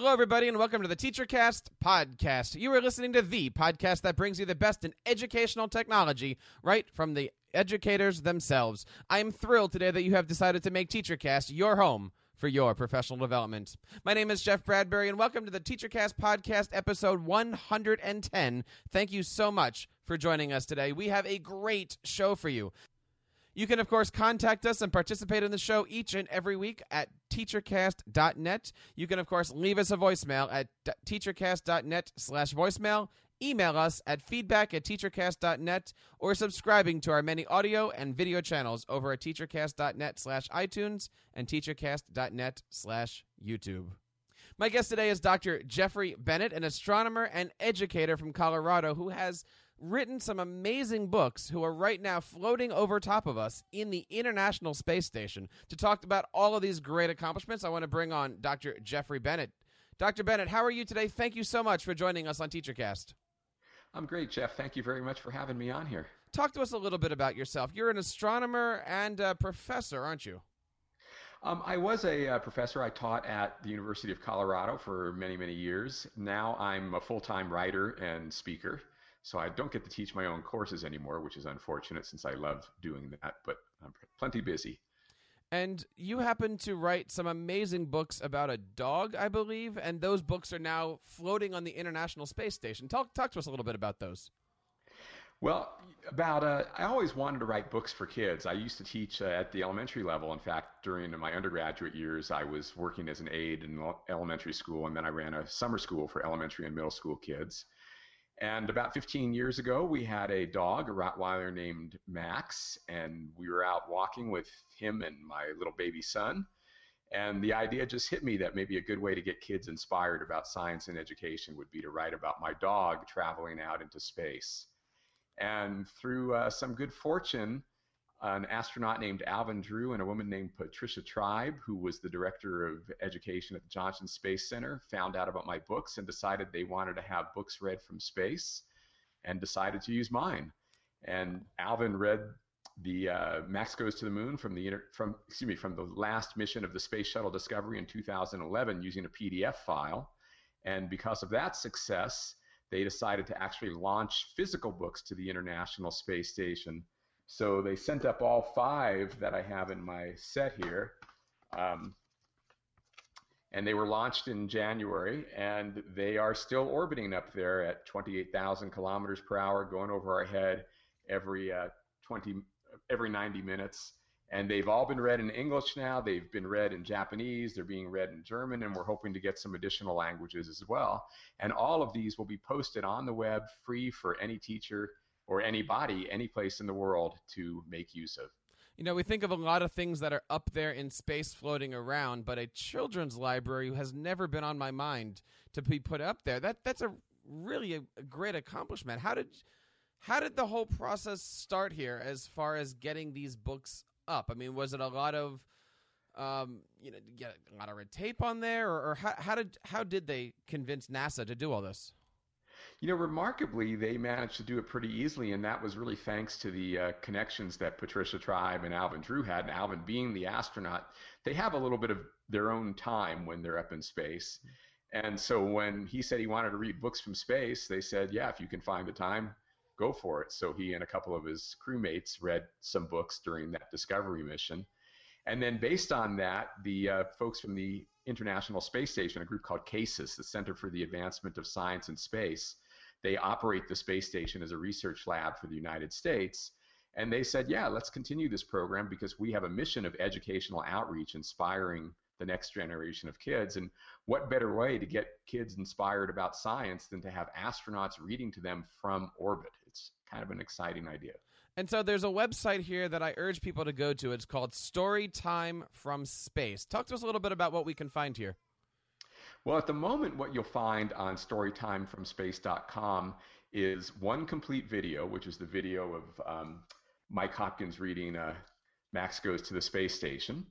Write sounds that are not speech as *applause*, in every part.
Hello, everybody, and welcome to the TeacherCast podcast. You are listening to the podcast that brings you the best in educational technology right from the educators themselves. I am thrilled today that you have decided to make TeacherCast your home for your professional development. My name is Jeff Bradbury, and welcome to the TeacherCast podcast, episode 110. Thank you so much for joining us today. We have a great show for you. You can, of course, contact us and participate in the show each and every week at teachercast.net. You can, of course, leave us a voicemail at teachercast.net slash voicemail, email us at feedback at teachercast.net, or subscribing to our many audio and video channels over at teachercast.net slash iTunes and teachercast.net slash YouTube. My guest today is Dr. Jeffrey Bennett, an astronomer and educator from Colorado who has – written some amazing books who are right now floating over top of us in the International Space Station. To talk about all of these great accomplishments, I want to bring on Dr. Jeffrey Bennett. Dr. Bennett, how are you today? Thank you so much for joining us on TeacherCast. I'm great, Jeff. Thank you very much for having me on here. Talk to us a little bit about yourself. You're an astronomer and a professor, aren't you? Um, I was a uh, professor. I taught at the University of Colorado for many, many years. Now I'm a full time writer and speaker. So I don't get to teach my own courses anymore, which is unfortunate since I love doing that, but I'm plenty busy. And you happen to write some amazing books about a dog, I believe, and those books are now floating on the International Space Station. Talk talk to us a little bit about those. Well, about uh, I always wanted to write books for kids. I used to teach uh, at the elementary level. In fact, during my undergraduate years, I was working as an aide in elementary school, and then I ran a summer school for elementary and middle school kids. And about 15 years ago, we had a dog, a Rottweiler named Max, and we were out walking with him and my little baby son. And the idea just hit me that maybe a good way to get kids inspired about science and education would be to write about my dog traveling out into space. And through uh, some good fortune, an astronaut named Alvin Drew and a woman named Patricia Tribe, who was the director of education at the Johnson Space Center, found out about my books and decided they wanted to have books read from space and decided to use mine. And Alvin read the uh, Max Goes to the Moon from the inter- from excuse me from the last mission of the Space Shuttle Discovery in 2011 using a PDF file. And because of that success, they decided to actually launch physical books to the International Space Station so they sent up all five that I have in my set here. Um, and they were launched in January, and they are still orbiting up there at 28,000 kilometers per hour, going over our head every uh, 20, every 90 minutes. And they've all been read in English now. They've been read in Japanese. They're being read in German, and we're hoping to get some additional languages as well. And all of these will be posted on the web, free for any teacher or anybody, any place in the world to make use of. You know, we think of a lot of things that are up there in space floating around, but a children's library has never been on my mind to be put up there. That that's a really a, a great accomplishment. How did how did the whole process start here as far as getting these books up? I mean, was it a lot of um, you know, get a lot of red tape on there, or, or how, how did how did they convince NASA to do all this? You know, remarkably, they managed to do it pretty easily, and that was really thanks to the uh, connections that Patricia Tribe and Alvin Drew had. And Alvin, being the astronaut, they have a little bit of their own time when they're up in space. And so when he said he wanted to read books from space, they said, yeah, if you can find the time, go for it. So he and a couple of his crewmates read some books during that discovery mission. And then based on that, the uh, folks from the International Space Station, a group called CASIS, the Center for the Advancement of Science in Space, they operate the space station as a research lab for the United States. And they said, yeah, let's continue this program because we have a mission of educational outreach, inspiring the next generation of kids. And what better way to get kids inspired about science than to have astronauts reading to them from orbit? It's kind of an exciting idea. And so there's a website here that I urge people to go to. It's called Storytime from Space. Talk to us a little bit about what we can find here. Well, at the moment, what you'll find on storytimefromspace.com is one complete video, which is the video of um, Mike Hopkins reading uh, Max Goes to the Space Station.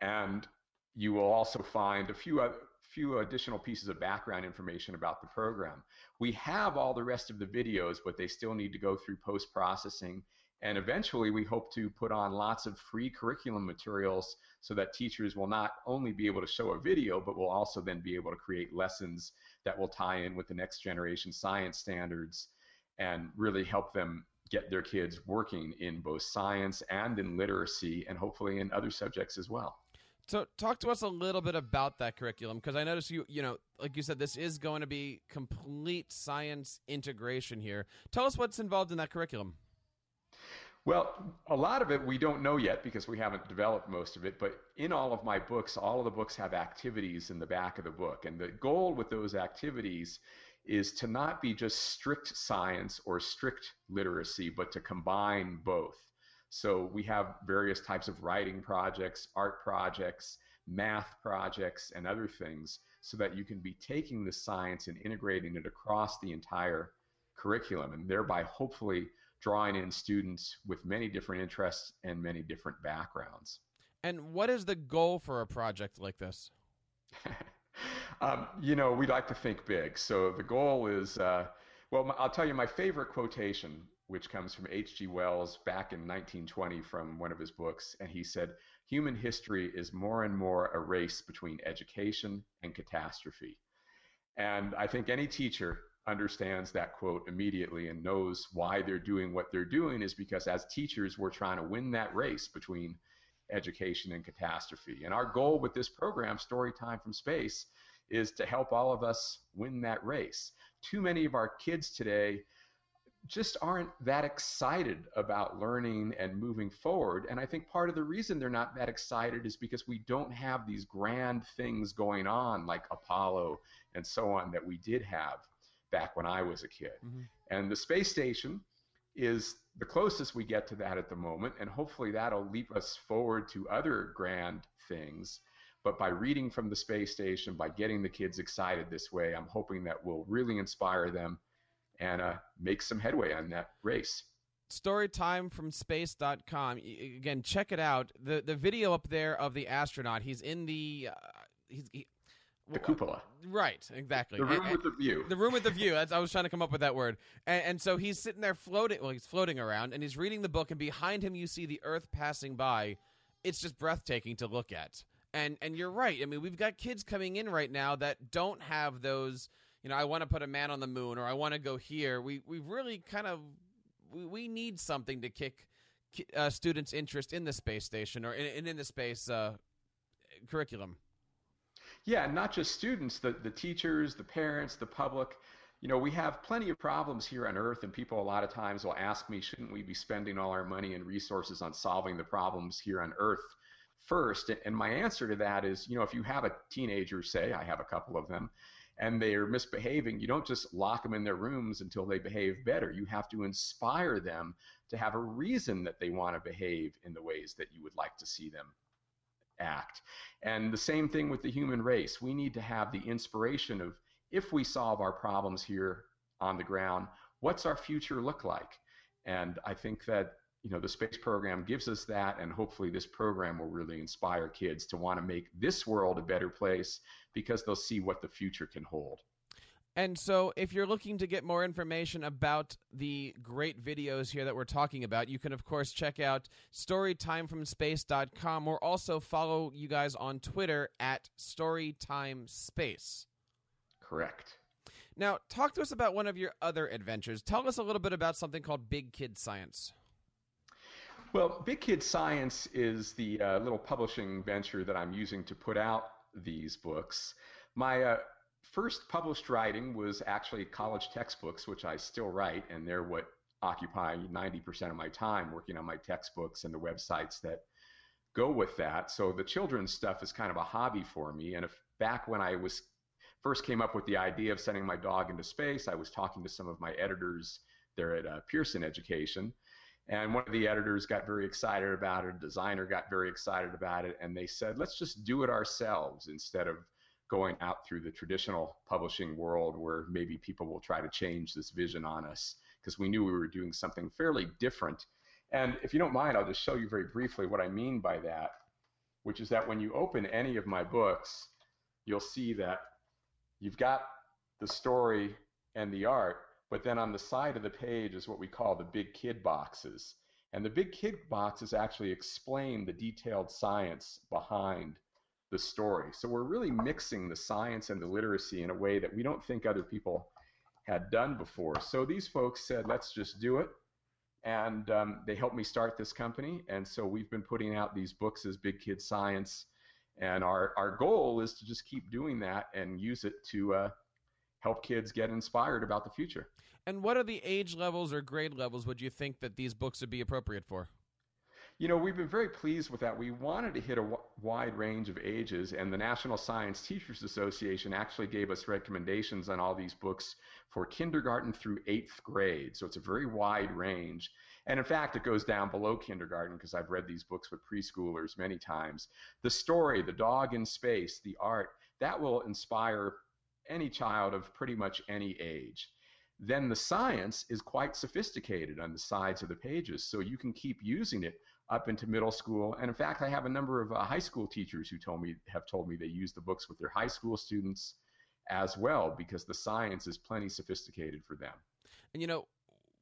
And you will also find a few, other, few additional pieces of background information about the program. We have all the rest of the videos, but they still need to go through post processing And eventually, we hope to put on lots of free curriculum materials so that teachers will not only be able to show a video, but will also then be able to create lessons that will tie in with the next generation science standards and really help them get their kids working in both science and in literacy and hopefully in other subjects as well. So talk to us a little bit about that curriculum because I noticed you you know like you said this is going to be complete science integration here. Tell us what's involved in that curriculum. Well, a lot of it we don't know yet because we haven't developed most of it, but in all of my books, all of the books have activities in the back of the book. And the goal with those activities is to not be just strict science or strict literacy, but to combine both. So we have various types of writing projects, art projects, math projects, and other things so that you can be taking the science and integrating it across the entire curriculum and thereby hopefully drawing in students with many different interests and many different backgrounds. And what is the goal for a project like this? *laughs* um, you know, we like to think big. So the goal is, uh, well, I'll tell you my favorite quotation, which comes from H.G. Wells back in 1920 from one of his books. And he said, Human history is more and more a race between education and catastrophe. And I think any teacher understands that quote immediately and knows why they're doing what they're doing is because as teachers, we're trying to win that race between education and catastrophe. And our goal with this program, Story Time from Space, is to help all of us win that race. Too many of our kids today just aren't that excited about learning and moving forward. And I think part of the reason they're not that excited is because we don't have these grand things going on like Apollo and so on that we did have back when I was a kid. Mm-hmm. And the space station is the closest we get to that at the moment, and hopefully that'll leap us forward to other grand things. But by reading from the space station, by getting the kids excited this way, I'm hoping that will really inspire them and uh, make some headway on that race. Storytimefromspace.com. Again, check it out. The the video up there of the astronaut. He's in the. Uh, he's, he, the cupola. Right, exactly. The room and, with the view. The room with the view. That's, I was trying to come up with that word. And, and, so he's sitting there floating. Well, he's floating around, and he's reading the book. And behind him, you see the Earth passing by. It's just breathtaking to look at. And and you're right. I mean, we've got kids coming in right now that don't have those. You know, I want to put a man on the moon, or I want to go here. We we really kind of we, we need something to kick uh, students' interest in the space station or in, in the space uh, curriculum. Yeah, not just students, the, the teachers, the parents, the public. You know, we have plenty of problems here on Earth, and people a lot of times will ask me, shouldn't we be spending all our money and resources on solving the problems here on Earth first? And my answer to that is, you know, if you have a teenager, say, I have a couple of them, and they're misbehaving, you don't just lock them in their rooms until they behave better. You have to inspire them to have a reason that they want to behave in the ways that you would like to see them act. And the same thing with the human race. We need to have the inspiration of if we solve our problems here on the ground, what's our future look like? And I think that you know the space program gives us that and hopefully this program will really inspire kids to want to make this world a better place because they'll see what the future can hold. And so, if you're looking to get more information about the great videos here that we're talking about, you can, of course, check out storytimefromspace.com or also follow you guys on Twitter at storytimespace. Correct. Now, talk to us about one of your other adventures. Tell us a little bit about something called Big Kid Science. Well, Big Kid Science is the uh, little publishing venture that I'm using to put out these books. My uh, first published writing was actually college textbooks, which I still write, and they're what occupy 90% of my time working on my textbooks and the websites that go with that. So the children's stuff is kind of a hobby for me. And if back when I was first came up with the idea of sending my dog into space, I was talking to some of my editors there at uh, Pearson Education. And one of the editors got very excited about it, a designer got very excited about it, and they said, let's just do it ourselves instead of going out through the traditional publishing world where maybe people will try to change this vision on us because we knew we were doing something fairly different. And if you don't mind, I'll just show you very briefly what I mean by that, which is that when you open any of my books, you'll see that you've got the story and the art, but then on the side of the page is what we call the big kid boxes. And the big kid boxes actually explain the detailed science behind the story. So we're really mixing the science and the literacy in a way that we don't think other people had done before. So these folks said, let's just do it. And um, they helped me start this company. And so we've been putting out these books as Big Kid Science. And our, our goal is to just keep doing that and use it to uh, help kids get inspired about the future. And what are the age levels or grade levels would you think that these books would be appropriate for? You know, we've been very pleased with that. We wanted to hit a wide range of ages, and the National Science Teachers Association actually gave us recommendations on all these books for kindergarten through eighth grade. So it's a very wide range. And in fact, it goes down below kindergarten because I've read these books with preschoolers many times. The story, the dog in space, the art, that will inspire any child of pretty much any age. Then the science is quite sophisticated on the sides of the pages, so you can keep using it up into middle school. And in fact, I have a number of uh, high school teachers who told me have told me they use the books with their high school students as well because the science is plenty sophisticated for them. And you know,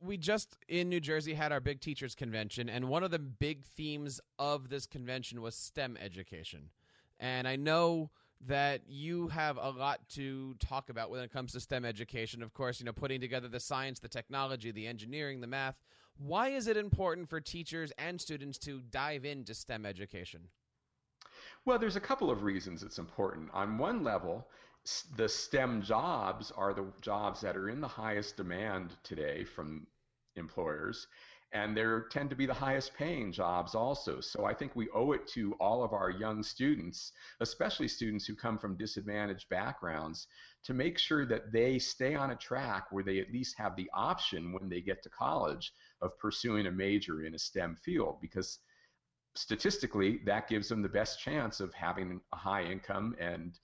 we just in New Jersey had our big teachers convention, and one of the big themes of this convention was STEM education. And I know that you have a lot to talk about when it comes to STEM education. Of course, you know, putting together the science, the technology, the engineering, the math. Why is it important for teachers and students to dive into STEM education? Well, there's a couple of reasons it's important. On one level, the STEM jobs are the jobs that are in the highest demand today from employers and they tend to be the highest paying jobs also. So I think we owe it to all of our young students, especially students who come from disadvantaged backgrounds, to make sure that they stay on a track where they at least have the option when they get to college of pursuing a major in a STEM field because statistically that gives them the best chance of having a high income and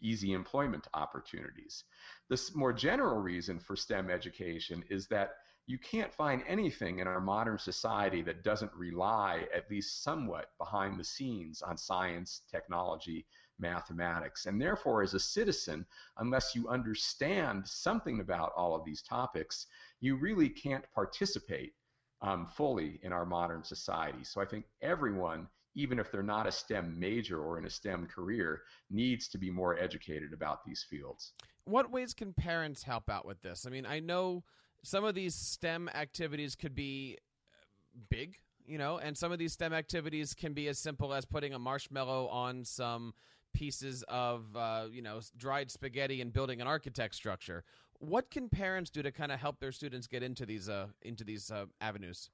easy employment opportunities. This more general reason for STEM education is that you can't find anything in our modern society that doesn't rely, at least somewhat, behind the scenes on science, technology, mathematics. And therefore, as a citizen, unless you understand something about all of these topics, you really can't participate um, fully in our modern society. So I think everyone, even if they're not a STEM major or in a STEM career, needs to be more educated about these fields. What ways can parents help out with this? I mean, I know some of these STEM activities could be uh, big, you know, and some of these STEM activities can be as simple as putting a marshmallow on some pieces of, uh, you know, dried spaghetti and building an architect structure. What can parents do to kind of help their students get into these uh, into these uh, avenues?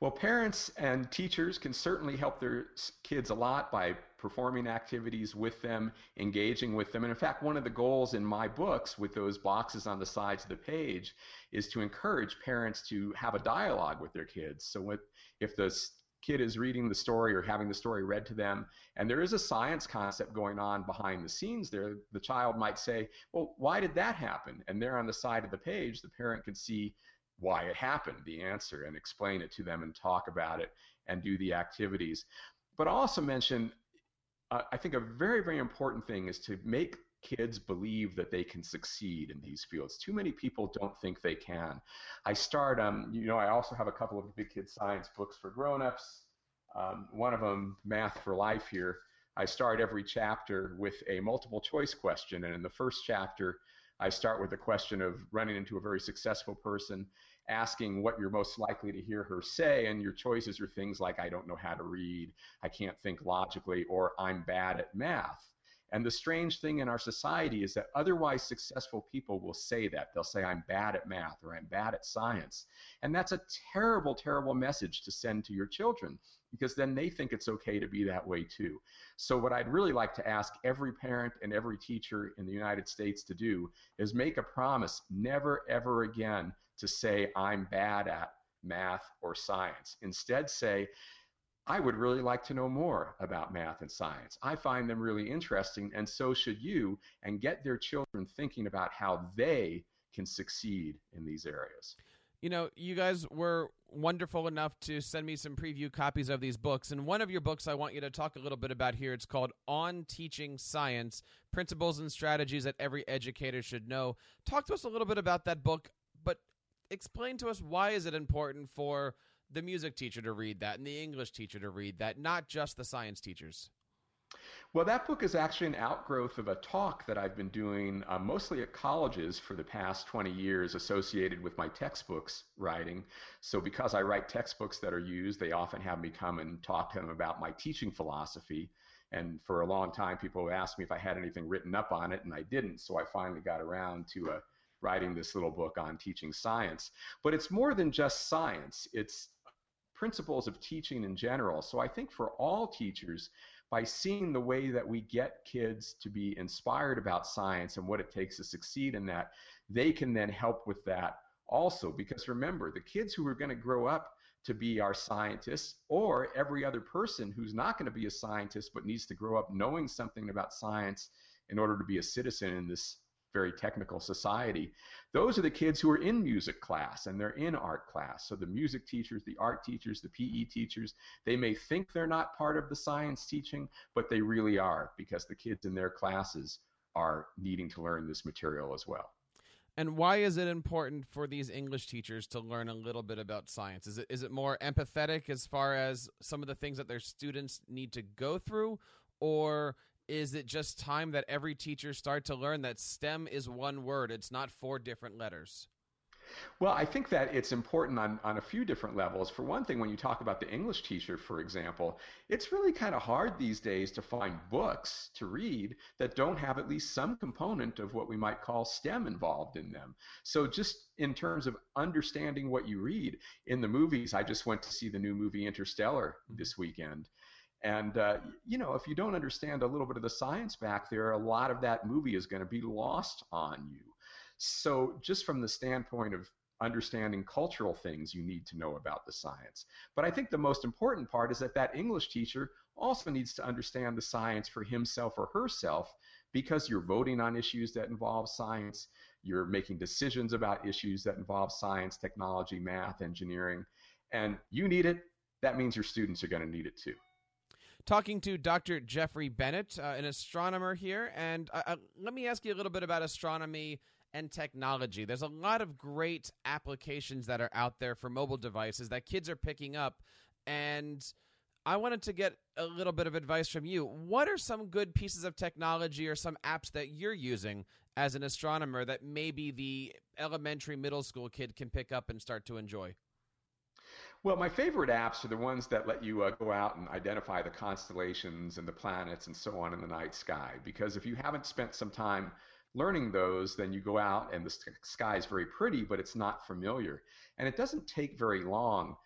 Well, parents and teachers can certainly help their kids a lot by performing activities with them, engaging with them. And in fact, one of the goals in my books with those boxes on the sides of the page is to encourage parents to have a dialogue with their kids. So if the kid is reading the story or having the story read to them, and there is a science concept going on behind the scenes there, the child might say, Well, why did that happen? And there on the side of the page, the parent can see why it happened, the answer, and explain it to them and talk about it and do the activities. But I'll also mention uh, I think a very, very important thing is to make kids believe that they can succeed in these fields. Too many people don't think they can. I start, um, you know, I also have a couple of big kid science books for grown-ups. Um, one of them, Math for Life here. I start every chapter with a multiple choice question. And in the first chapter, I start with the question of running into a very successful person asking what you're most likely to hear her say, and your choices are things like, I don't know how to read, I can't think logically, or I'm bad at math. And the strange thing in our society is that otherwise successful people will say that. They'll say, I'm bad at math or I'm bad at science. And that's a terrible, terrible message to send to your children because then they think it's okay to be that way too. So, what I'd really like to ask every parent and every teacher in the United States to do is make a promise never, ever again to say, I'm bad at math or science. Instead, say, I would really like to know more about math and science. I find them really interesting, and so should you, and get their children thinking about how they can succeed in these areas. You know, you guys were wonderful enough to send me some preview copies of these books. And one of your books I want you to talk a little bit about here. It's called On Teaching Science Principles and Strategies That Every Educator Should Know. Talk to us a little bit about that book, but explain to us why is it important for the music teacher to read that and the English teacher to read that, not just the science teachers? Well, that book is actually an outgrowth of a talk that I've been doing uh, mostly at colleges for the past 20 years associated with my textbooks writing. So, because I write textbooks that are used, they often have me come and talk to them about my teaching philosophy. And for a long time, people asked me if I had anything written up on it, and I didn't. So, I finally got around to uh, writing this little book on teaching science. But it's more than just science, it's principles of teaching in general. So, I think for all teachers, by seeing the way that we get kids to be inspired about science and what it takes to succeed in that, they can then help with that also. Because remember, the kids who are going to grow up to be our scientists, or every other person who's not going to be a scientist but needs to grow up knowing something about science in order to be a citizen in this very technical society. Those are the kids who are in music class and they're in art class. So the music teachers, the art teachers, the PE teachers, they may think they're not part of the science teaching, but they really are because the kids in their classes are needing to learn this material as well. And why is it important for these English teachers to learn a little bit about science? Is it is it more empathetic as far as some of the things that their students need to go through or is it just time that every teacher start to learn that STEM is one word? It's not four different letters. Well, I think that it's important on, on a few different levels. For one thing, when you talk about the English teacher, for example, it's really kind of hard these days to find books to read that don't have at least some component of what we might call STEM involved in them. So, just in terms of understanding what you read in the movies, I just went to see the new movie Interstellar this weekend. And, uh, you know, if you don't understand a little bit of the science back there, a lot of that movie is going to be lost on you. So, just from the standpoint of understanding cultural things, you need to know about the science. But I think the most important part is that that English teacher also needs to understand the science for himself or herself because you're voting on issues that involve science, you're making decisions about issues that involve science, technology, math, engineering, and you need it. That means your students are going to need it too talking to Dr. Jeffrey Bennett, uh, an astronomer here. And uh, uh, let me ask you a little bit about astronomy and technology. There's a lot of great applications that are out there for mobile devices that kids are picking up. And I wanted to get a little bit of advice from you. What are some good pieces of technology or some apps that you're using as an astronomer that maybe the elementary, middle school kid can pick up and start to enjoy? Well, my favorite apps are the ones that let you uh, go out and identify the constellations and the planets and so on in the night sky. Because if you haven't spent some time learning those, then you go out and the sky is very pretty, but it's not familiar. And it doesn't take very long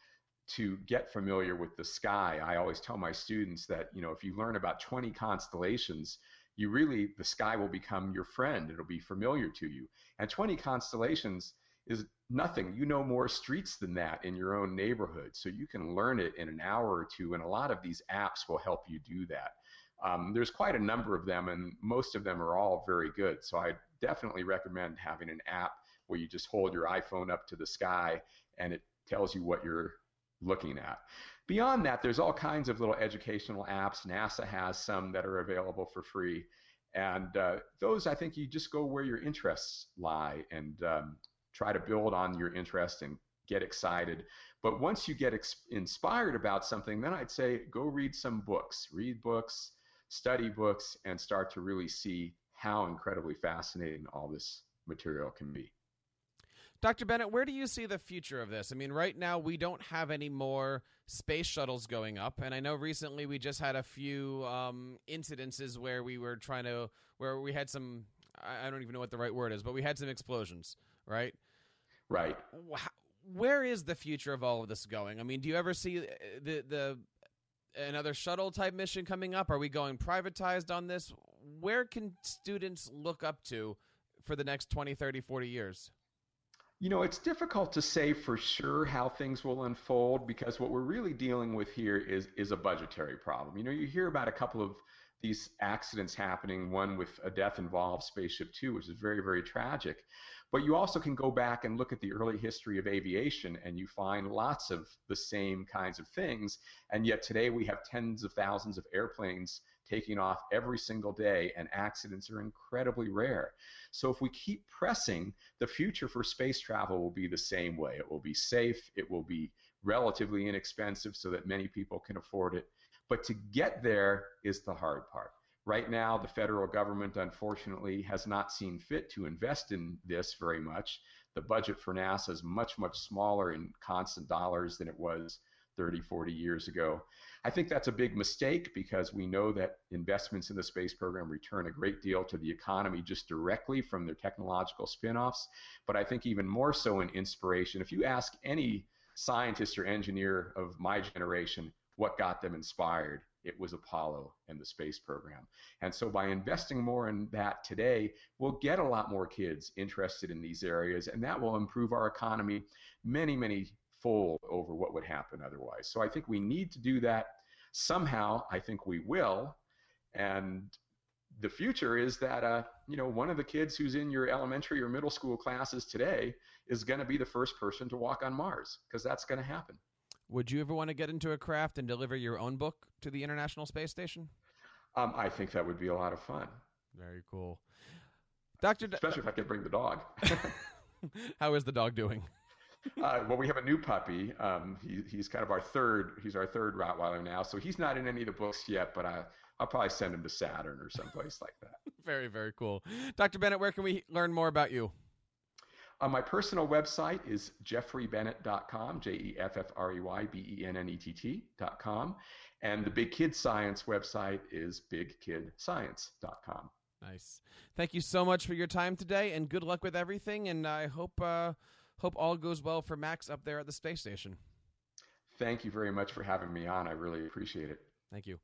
to get familiar with the sky. I always tell my students that, you know, if you learn about 20 constellations, you really, the sky will become your friend. It'll be familiar to you. And 20 constellations is nothing. You know more streets than that in your own neighborhood. So you can learn it in an hour or two, and a lot of these apps will help you do that. Um, there's quite a number of them, and most of them are all very good. So I definitely recommend having an app where you just hold your iPhone up to the sky and it tells you what you're looking at. Beyond that, there's all kinds of little educational apps. NASA has some that are available for free. And uh, those, I think, you just go where your interests lie and um, try to build on your interest and get excited. But once you get ex- inspired about something, then I'd say go read some books, read books, study books, and start to really see how incredibly fascinating all this material can be. Dr. Bennett, where do you see the future of this? I mean, right now we don't have any more space shuttles going up, and I know recently we just had a few um, incidences where we were trying to, where we had some, I don't even know what the right word is, but we had some explosions, right? Right. Where is the future of all of this going? I mean, do you ever see uh, the the another shuttle type mission coming up? Are we going privatized on this? Where can students look up to for the next 20, 30, 40 years? You know, it's difficult to say for sure how things will unfold because what we're really dealing with here is is a budgetary problem. You know, you hear about a couple of these accidents happening, one with a death involved Spaceship Two, which is very, very tragic. But you also can go back and look at the early history of aviation and you find lots of the same kinds of things. And yet today we have tens of thousands of airplanes taking off every single day, and accidents are incredibly rare. So, if we keep pressing, the future for space travel will be the same way. It will be safe, it will be relatively inexpensive so that many people can afford it. But to get there is the hard part. Right now, the federal government, unfortunately, has not seen fit to invest in this very much. The budget for NASA is much, much smaller in constant dollars than it was 30, 40 years ago. I think that's a big mistake because we know that investments in the space program return a great deal to the economy just directly from their technological spin offs. But I think even more so in inspiration. If you ask any scientist or engineer of my generation what got them inspired, it was Apollo and the space program. And so by investing more in that today, we'll get a lot more kids interested in these areas, and that will improve our economy many, many fold over what would happen otherwise. So I think we need to do that somehow. I think we will. And the future is that uh, you know one of the kids who's in your elementary or middle school classes today is going to be the first person to walk on Mars because that's going to happen. Would you ever want to get into a craft and deliver your own book to the International Space Station? Um, I think that would be a lot of fun. Very cool. Doctor, D- especially if I could bring the dog. *laughs* How is the dog doing? Uh, well, we have a new puppy. Um, he, he's kind of our third. He's our third Rottweiler now, so he's not in any of the books yet. But I, I'll probably send him to Saturn or someplace like that. *laughs* Very, very cool. Dr. Bennett, where can we learn more about you? Uh, my personal website is jeffreybennett.com, J E F F R E Y B E N N E T T.com. And the Big Kid Science website is bigkidscience.com. Nice. Thank you so much for your time today, and good luck with everything. And I hope uh, hope all goes well for Max up there at the space station. Thank you very much for having me on. I really appreciate it. Thank you.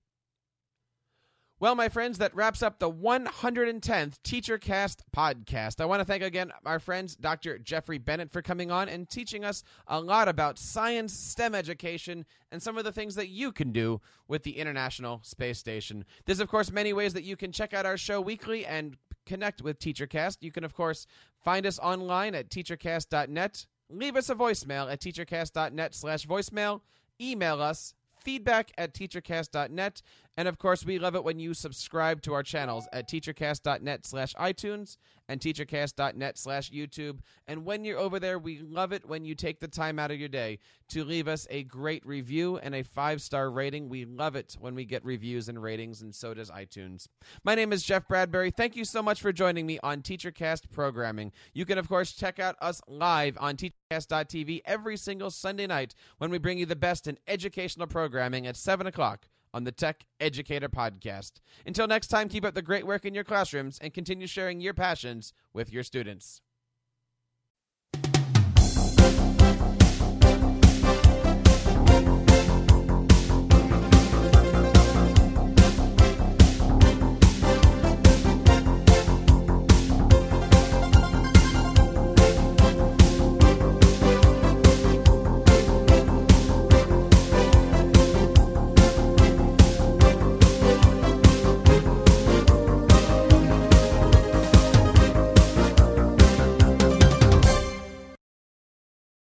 Well, my friends, that wraps up the 110th TeacherCast podcast. I want to thank again our friends Dr. Jeffrey Bennett for coming on and teaching us a lot about science, STEM education, and some of the things that you can do with the International Space Station. There's, of course, many ways that you can check out our show weekly and connect with TeacherCast. You can, of course, find us online at teachercast.net. Leave us a voicemail at teachercast.net slash voicemail. Email us feedback at teachercast.net. And of course, we love it when you subscribe to our channels at teachercast.net slash iTunes and teachercast.net slash YouTube. And when you're over there, we love it when you take the time out of your day to leave us a great review and a five star rating. We love it when we get reviews and ratings, and so does iTunes. My name is Jeff Bradbury. Thank you so much for joining me on TeacherCast programming. You can, of course, check out us live on teachercast.tv every single Sunday night when we bring you the best in educational programming at 7 o'clock on the Tech Educator Podcast. Until next time, keep up the great work in your classrooms and continue sharing your passions with your students.